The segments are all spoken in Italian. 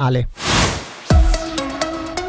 Ale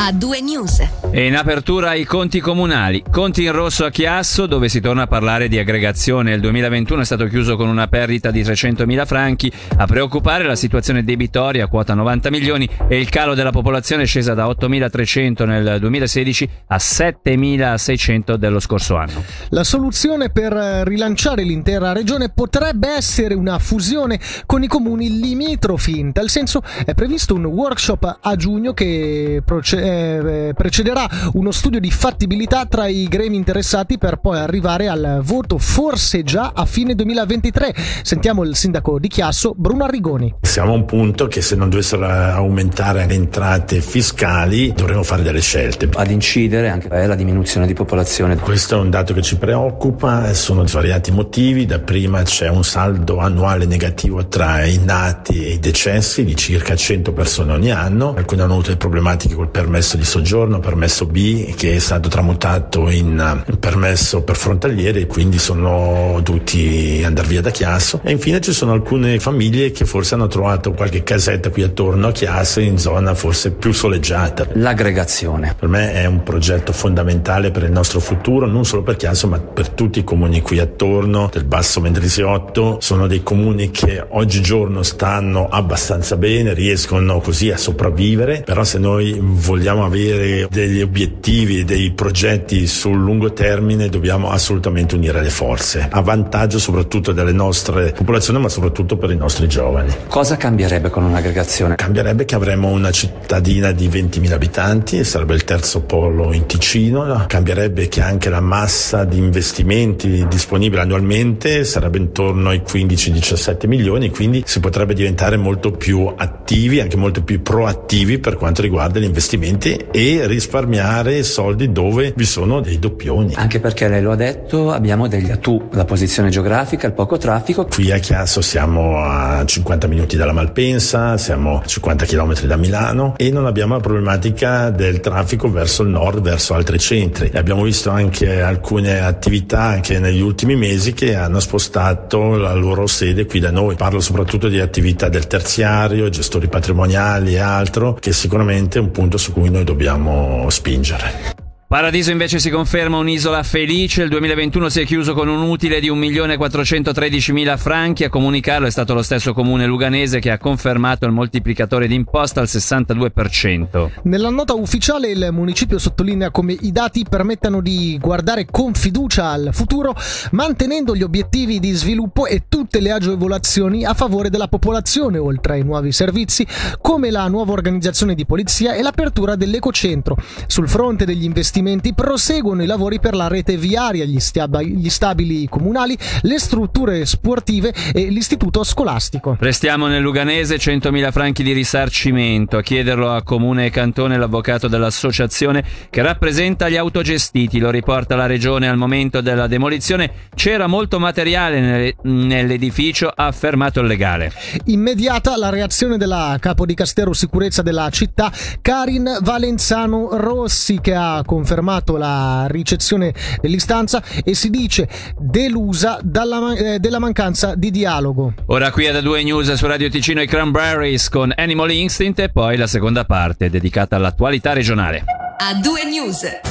a due news. E in apertura i conti comunali. Conti in rosso a Chiasso, dove si torna a parlare di aggregazione. Il 2021 è stato chiuso con una perdita di 300.000 franchi. A preoccupare la situazione debitoria, quota 90 milioni, e il calo della popolazione è scesa da 8.300 nel 2016 a 7.600 dello scorso anno. La soluzione per rilanciare l'intera regione potrebbe essere una fusione con i comuni limitrofi. In tal senso è previsto un workshop a giugno che procede eh, precederà uno studio di fattibilità tra i gremi interessati per poi arrivare al voto forse già a fine 2023. Sentiamo il sindaco di Chiasso, Bruno Arrigoni. Siamo a un punto che se non dovessero aumentare le entrate fiscali dovremo fare delle scelte. Ad incidere anche la diminuzione di popolazione. Questo è un dato che ci preoccupa, sono svariati motivi. Da prima c'è un saldo annuale negativo tra i nati e i decessi di circa 100 persone ogni anno. Alcuni hanno avuto problematiche col permesso permesso di soggiorno, permesso B, che è stato tramutato in eh, permesso per frontalieri e quindi sono dovuti andare via da Chiasso. E infine ci sono alcune famiglie che forse hanno trovato qualche casetta qui attorno a Chiasso in zona forse più soleggiata. L'aggregazione. Per me è un progetto fondamentale per il nostro futuro, non solo per Chiasso ma per tutti i comuni qui attorno, del Basso Mendrisiotto. Sono dei comuni che oggigiorno stanno abbastanza bene, riescono così a sopravvivere, però se noi vogliamo vogliamo avere degli obiettivi, dei progetti sul lungo termine, dobbiamo assolutamente unire le forze, a vantaggio soprattutto delle nostre popolazioni, ma soprattutto per i nostri giovani. Cosa cambierebbe con un'aggregazione? Cambierebbe che avremmo una cittadina di 20.000 abitanti, sarebbe il terzo polo in Ticino, cambierebbe che anche la massa di investimenti disponibili annualmente sarebbe intorno ai 15-17 milioni, quindi si potrebbe diventare molto più attivi, anche molto più proattivi per quanto riguarda gli investimenti investimenti e risparmiare soldi dove vi sono dei doppioni. Anche perché lei lo ha detto, abbiamo degli atu, la posizione geografica, il poco traffico. Qui a Chiasso siamo a 50 minuti dalla Malpensa, siamo a 50 km da Milano e non abbiamo la problematica del traffico verso il nord, verso altri centri. Abbiamo visto anche alcune attività anche negli ultimi mesi che hanno spostato la loro sede qui da noi. Parlo soprattutto di attività del terziario, gestori patrimoniali e altro, che sicuramente è un punto su cui cui noi dobbiamo spingere. Paradiso invece si conferma un'isola felice, il 2021 si è chiuso con un utile di 1.413.000 franchi, a comunicarlo è stato lo stesso comune luganese che ha confermato il moltiplicatore d'imposta al 62%. Nella nota ufficiale il municipio sottolinea come i dati permettano di guardare con fiducia al futuro, mantenendo gli obiettivi di sviluppo e tutte le agevolazioni a favore della popolazione, oltre ai nuovi servizi come la nuova organizzazione di polizia e l'apertura dell'ecocentro. Sul fronte degli investimenti investimenti proseguono i lavori per la rete viaria, gli, stab- gli stabili comunali, le strutture sportive e l'istituto scolastico. Restiamo nel Luganese, 100.000 franchi di risarcimento. A chiederlo a Comune e Cantone l'avvocato dell'associazione che rappresenta gli autogestiti. Lo riporta la regione al momento della demolizione. C'era molto materiale nell'edificio, ha affermato il legale. Immediata la reazione della capo di Castero Sicurezza della città, Karin Valenzano Rossi, che ha confermato confermato la ricezione dell'istanza e si dice delusa dalla, eh, della mancanza di dialogo. Ora qui ad A2 News su Radio Ticino i Cranberries con Animal Instinct e poi la seconda parte dedicata all'attualità regionale. A2 News.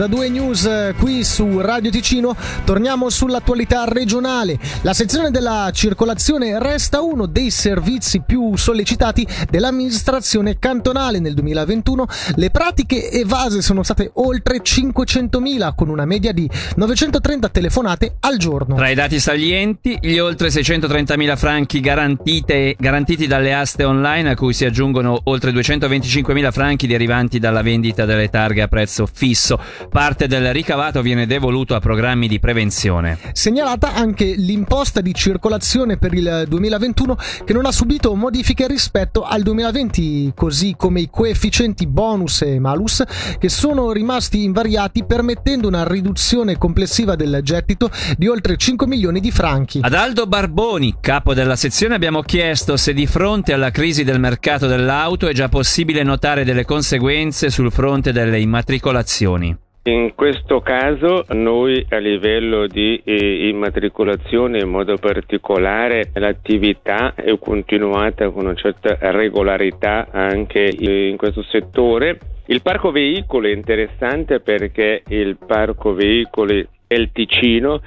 Ad A2 News eh, qui su Radio Ticino torniamo sull'attualità regionale. La sezione della circolazione resta uno dei servizi più sollecitati dell'amministrazione cantonale nel 2021. Le pratiche evase sono state oltre 500.000 con una media di 930 telefonate al giorno. Tra i dati salienti, gli oltre 630.000 franchi garantiti dalle aste online a cui si aggiungono oltre 225.000 franchi derivanti dalla vendita delle targhe a prezzo fisso. Parte del ricavato viene devoluto a programmi di prevenzione. Segnalata anche l'imposta di circolazione per il 2021 che non ha subito modifiche rispetto al 2020, così come i coefficienti bonus e malus che sono rimasti invariati permettendo una riduzione complessiva del gettito di oltre 5 milioni di franchi. Ad Aldo Barboni, capo della sezione, abbiamo chiesto se di fronte alla crisi del mercato dell'auto è già possibile notare delle conseguenze sul fronte delle immatricolazioni. In questo caso noi a livello di eh, immatricolazione in modo particolare l'attività è continuata con una certa regolarità anche in questo settore. Il parco veicoli è interessante perché il parco veicoli è il Ticino,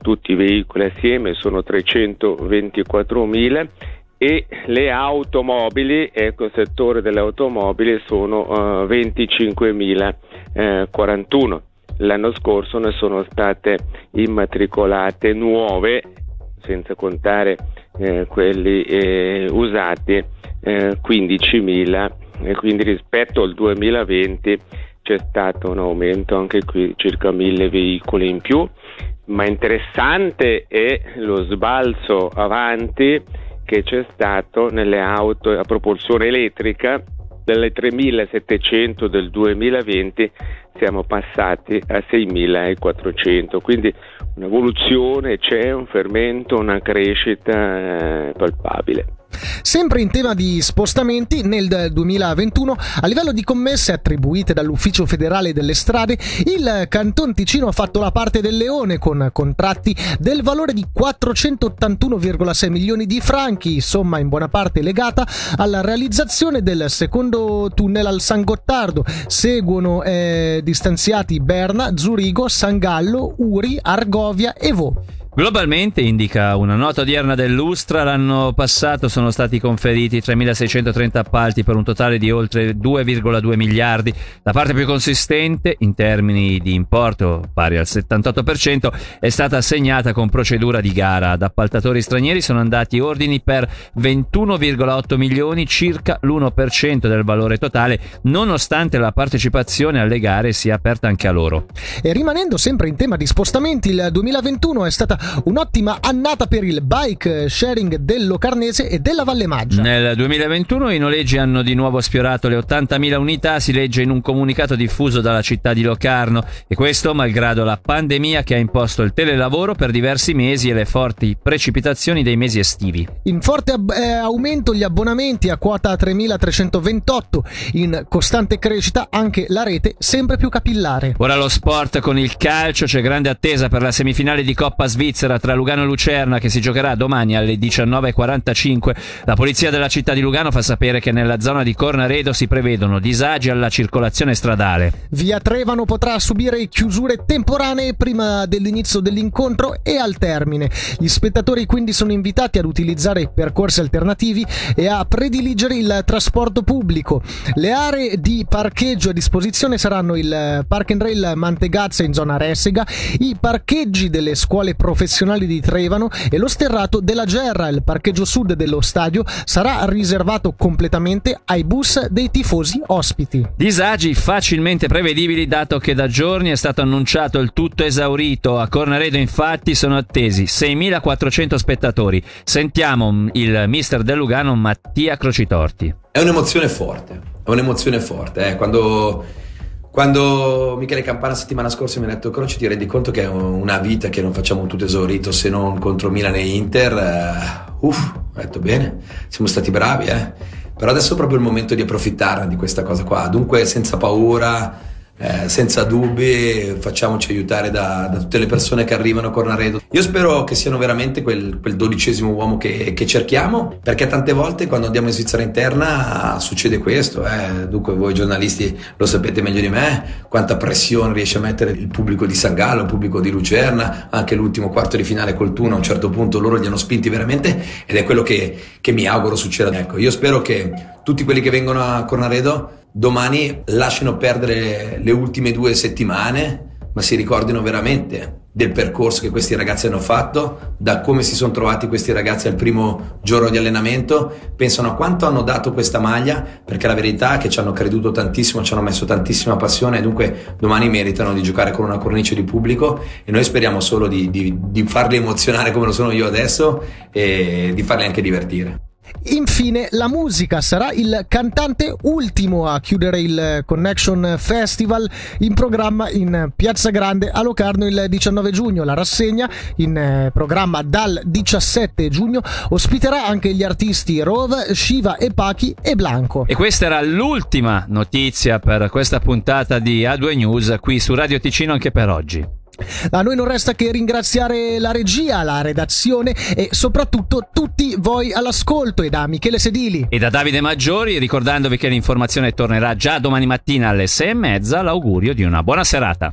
tutti i veicoli assieme sono 324.000 e le automobili, ecco il settore delle automobili sono uh, 25.041. L'anno scorso ne sono state immatricolate nuove, senza contare eh, quelli eh, usati, eh, 15.000 e quindi rispetto al 2020 c'è stato un aumento anche qui circa 1.000 veicoli in più, ma interessante è lo sbalzo avanti che c'è stato nelle auto a propulsione elettrica dalle 3.700 del 2020 siamo passati a 6.400, quindi un'evoluzione, c'è un fermento, una crescita eh, palpabile. Sempre in tema di spostamenti, nel 2021, a livello di commesse attribuite dall'Ufficio federale delle strade, il Canton Ticino ha fatto la parte del leone con contratti del valore di 481,6 milioni di franchi, somma in buona parte legata alla realizzazione del secondo tunnel al San Gottardo. Seguono eh, distanziati Berna, Zurigo, San Gallo, Uri, Argovia e Vo. Globalmente, indica una nota odierna dell'Ustra, l'anno passato sono stati conferiti 3.630 appalti per un totale di oltre 2,2 miliardi. La parte più consistente, in termini di importo pari al 78%, è stata assegnata con procedura di gara. Ad appaltatori stranieri sono andati ordini per 21,8 milioni, circa l'1% del valore totale, nonostante la partecipazione alle gare sia aperta anche a loro. E rimanendo sempre in tema di spostamenti, il 2021 è stata un'ottima annata per il bike sharing del Locarnese e della Valle Maggia. Nel 2021 i noleggi hanno di nuovo sfiorato le 80.000 unità, si legge in un comunicato diffuso dalla città di Locarno e questo malgrado la pandemia che ha imposto il telelavoro per diversi mesi e le forti precipitazioni dei mesi estivi. In forte ab- eh, aumento gli abbonamenti a quota 3.328, in costante crescita anche la rete sempre più capillare. Ora lo sport con il calcio, c'è grande attesa per la semifinale di Coppa Svizzera Svizzera tra Lugano e Lucerna che si giocherà domani alle 19.45. La polizia della città di Lugano fa sapere che nella zona di Cornaredo si prevedono disagi alla circolazione stradale. Via Trevano potrà subire chiusure temporanee prima dell'inizio dell'incontro e al termine. Gli spettatori quindi sono invitati ad utilizzare percorsi alternativi e a prediligere il trasporto pubblico. Le aree di parcheggio a disposizione saranno il Park and Rail Mantegazza in zona Ressega, i parcheggi delle scuole professionali professionali di Trevano e lo sterrato della Gerra, il parcheggio sud dello stadio, sarà riservato completamente ai bus dei tifosi ospiti. Disagi facilmente prevedibili dato che da giorni è stato annunciato il tutto esaurito. A Cornaredo infatti sono attesi 6.400 spettatori. Sentiamo il mister del Lugano Mattia Crocitorti. È un'emozione forte, è un'emozione forte. Eh? Quando quando Michele Campana settimana scorsa mi ha detto Croce ti rendi conto che è una vita che non facciamo tutto esaurito se non contro Milan e Inter, uh, uff, ho detto bene, siamo stati bravi, eh. Però adesso è proprio il momento di approfittarne di questa cosa qua, dunque senza paura, eh, senza dubbi facciamoci aiutare da, da, tutte le persone che arrivano a Cornaredo. Io spero che siano veramente quel, quel dodicesimo uomo che, che, cerchiamo, perché tante volte quando andiamo in Svizzera interna succede questo. Eh. Dunque voi giornalisti lo sapete meglio di me, quanta pressione riesce a mettere il pubblico di San Gallo, il pubblico di Lucerna, anche l'ultimo quarto di finale col Tuna, a un certo punto loro li hanno spinti veramente ed è quello che, che mi auguro succeda. Ecco, io spero che tutti quelli che vengono a Cornaredo domani lasciano perdere le ultime due settimane, ma si ricordino veramente del percorso che questi ragazzi hanno fatto, da come si sono trovati questi ragazzi al primo giorno di allenamento, pensano a quanto hanno dato questa maglia, perché la verità è che ci hanno creduto tantissimo, ci hanno messo tantissima passione e dunque domani meritano di giocare con una cornice di pubblico e noi speriamo solo di, di, di farli emozionare come lo sono io adesso e di farli anche divertire. Infine, la musica sarà il cantante ultimo a chiudere il Connection Festival in programma in Piazza Grande a Locarno il 19 giugno. La rassegna in eh, programma dal 17 giugno ospiterà anche gli artisti Rove, Shiva e Pachi e Blanco. E questa era l'ultima notizia per questa puntata di A2 News qui su Radio Ticino anche per oggi. A noi non resta che ringraziare la regia, la redazione e soprattutto tutti voi all'ascolto e da Michele Sedili e da Davide Maggiori, ricordandovi che l'informazione tornerà già domani mattina alle sei e mezza. L'augurio di una buona serata.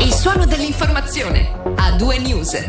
Il suono dell'informazione a due news.